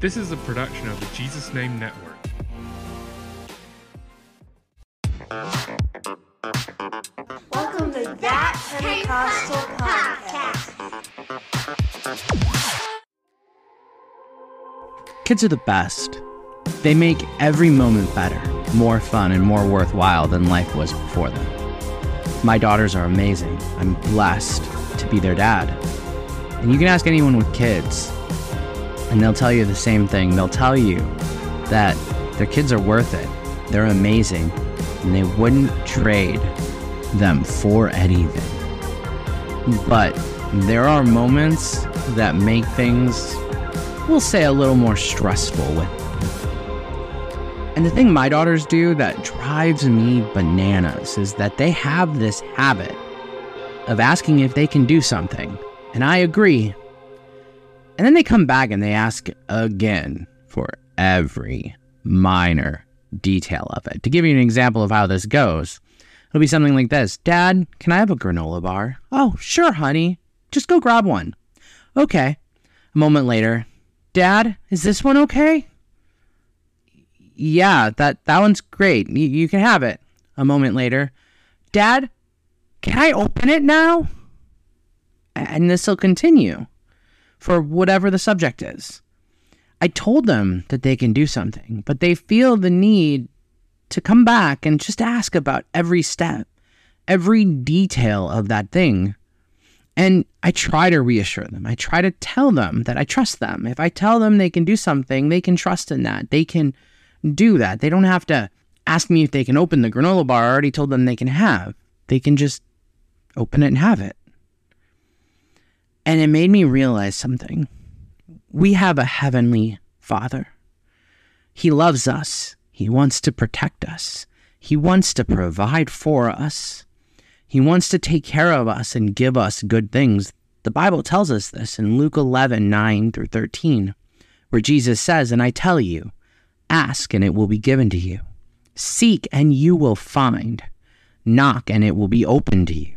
This is a production of the Jesus Name Network. Welcome to That Pentecostal Podcast. Kids are the best. They make every moment better, more fun, and more worthwhile than life was before them. My daughters are amazing. I'm blessed to be their dad. And you can ask anyone with kids, and they'll tell you the same thing. They'll tell you that their kids are worth it, they're amazing, and they wouldn't trade them for anything. But there are moments that make things, we'll say, a little more stressful with. And the thing my daughters do that drives me bananas is that they have this habit of asking if they can do something. And I agree. And then they come back and they ask again for every minor detail of it. To give you an example of how this goes, it'll be something like this Dad, can I have a granola bar? Oh, sure, honey. Just go grab one. Okay. A moment later, Dad, is this one okay? Yeah, that, that one's great. You, you can have it. A moment later, Dad, can I open it now? And this will continue for whatever the subject is. I told them that they can do something, but they feel the need to come back and just ask about every step, every detail of that thing. And I try to reassure them. I try to tell them that I trust them. If I tell them they can do something, they can trust in that. They can do that. They don't have to ask me if they can open the granola bar. I already told them they can have. They can just open it and have it. And it made me realize something. We have a heavenly Father. He loves us. He wants to protect us. He wants to provide for us. He wants to take care of us and give us good things. The Bible tells us this in Luke 11 9 through 13, where Jesus says, And I tell you, ask and it will be given to you, seek and you will find, knock and it will be opened to you.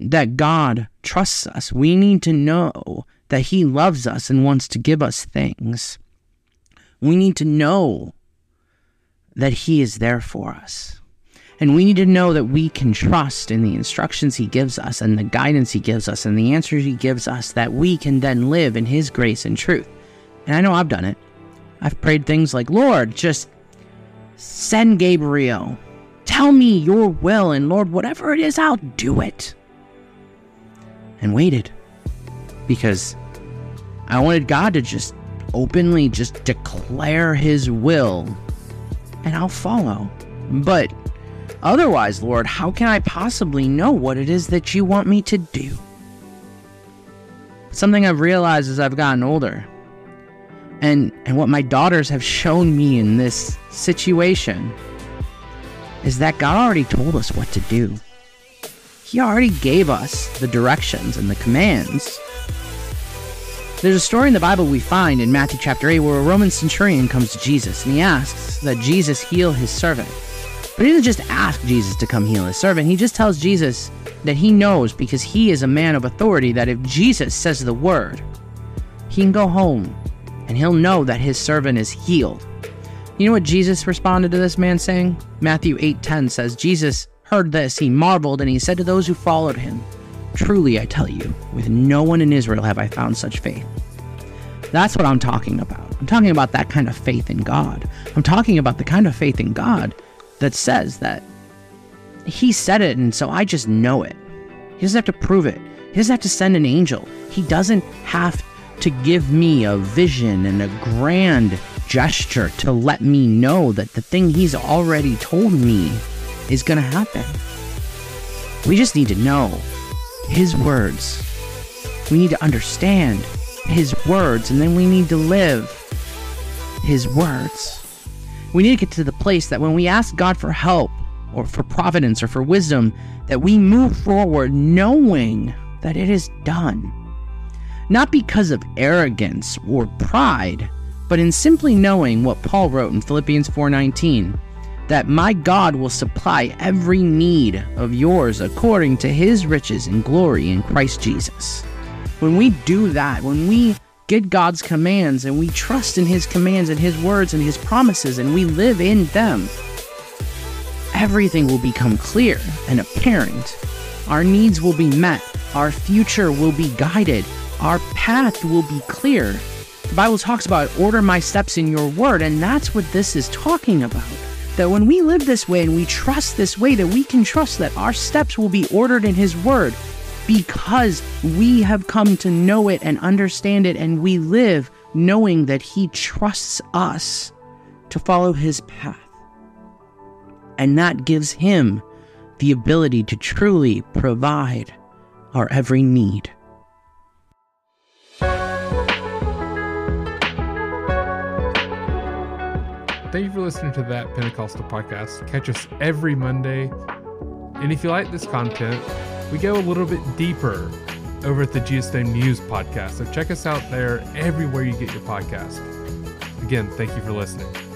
that God trusts us. We need to know that He loves us and wants to give us things. We need to know that He is there for us. And we need to know that we can trust in the instructions He gives us and the guidance He gives us and the answers He gives us that we can then live in His grace and truth. And I know I've done it. I've prayed things like, Lord, just send Gabriel. Tell me your will, and Lord, whatever it is, I'll do it and waited because I wanted God to just openly just declare his will and I'll follow. But otherwise, Lord, how can I possibly know what it is that you want me to do? Something I've realized as I've gotten older and and what my daughters have shown me in this situation is that God already told us what to do. He already gave us the directions and the commands. There's a story in the Bible we find in Matthew chapter 8 where a Roman centurion comes to Jesus and he asks that Jesus heal his servant. But he doesn't just ask Jesus to come heal his servant, he just tells Jesus that he knows because he is a man of authority that if Jesus says the word, he can go home and he'll know that his servant is healed. You know what Jesus responded to this man saying? Matthew 8:10 says Jesus heard this, he marveled and he said to those who followed him, Truly I tell you, with no one in Israel have I found such faith. That's what I'm talking about. I'm talking about that kind of faith in God. I'm talking about the kind of faith in God that says that He said it, and so I just know it. He doesn't have to prove it, He doesn't have to send an angel. He doesn't have to give me a vision and a grand gesture to let me know that the thing He's already told me is going to happen. We just need to know His words. We need to understand His words, and then we need to live his words. We need to get to the place that when we ask God for help or for providence or for wisdom, that we move forward knowing that it is done. Not because of arrogance or pride, but in simply knowing what Paul wrote in Philippians 4:19, that my God will supply every need of yours according to his riches and glory in Christ Jesus. When we do that, when we get God's commands and we trust in his commands and his words and his promises and we live in them, everything will become clear and apparent. Our needs will be met, our future will be guided, our path will be clear. The Bible talks about order my steps in your word, and that's what this is talking about. That when we live this way and we trust this way, that we can trust that our steps will be ordered in His word because we have come to know it and understand it, and we live knowing that He trusts us to follow His path. And that gives Him the ability to truly provide our every need. Thank you for listening to that Pentecostal podcast. Catch us every Monday. And if you like this content, we go a little bit deeper over at the Jesus Name News podcast. So check us out there everywhere you get your podcast. Again, thank you for listening.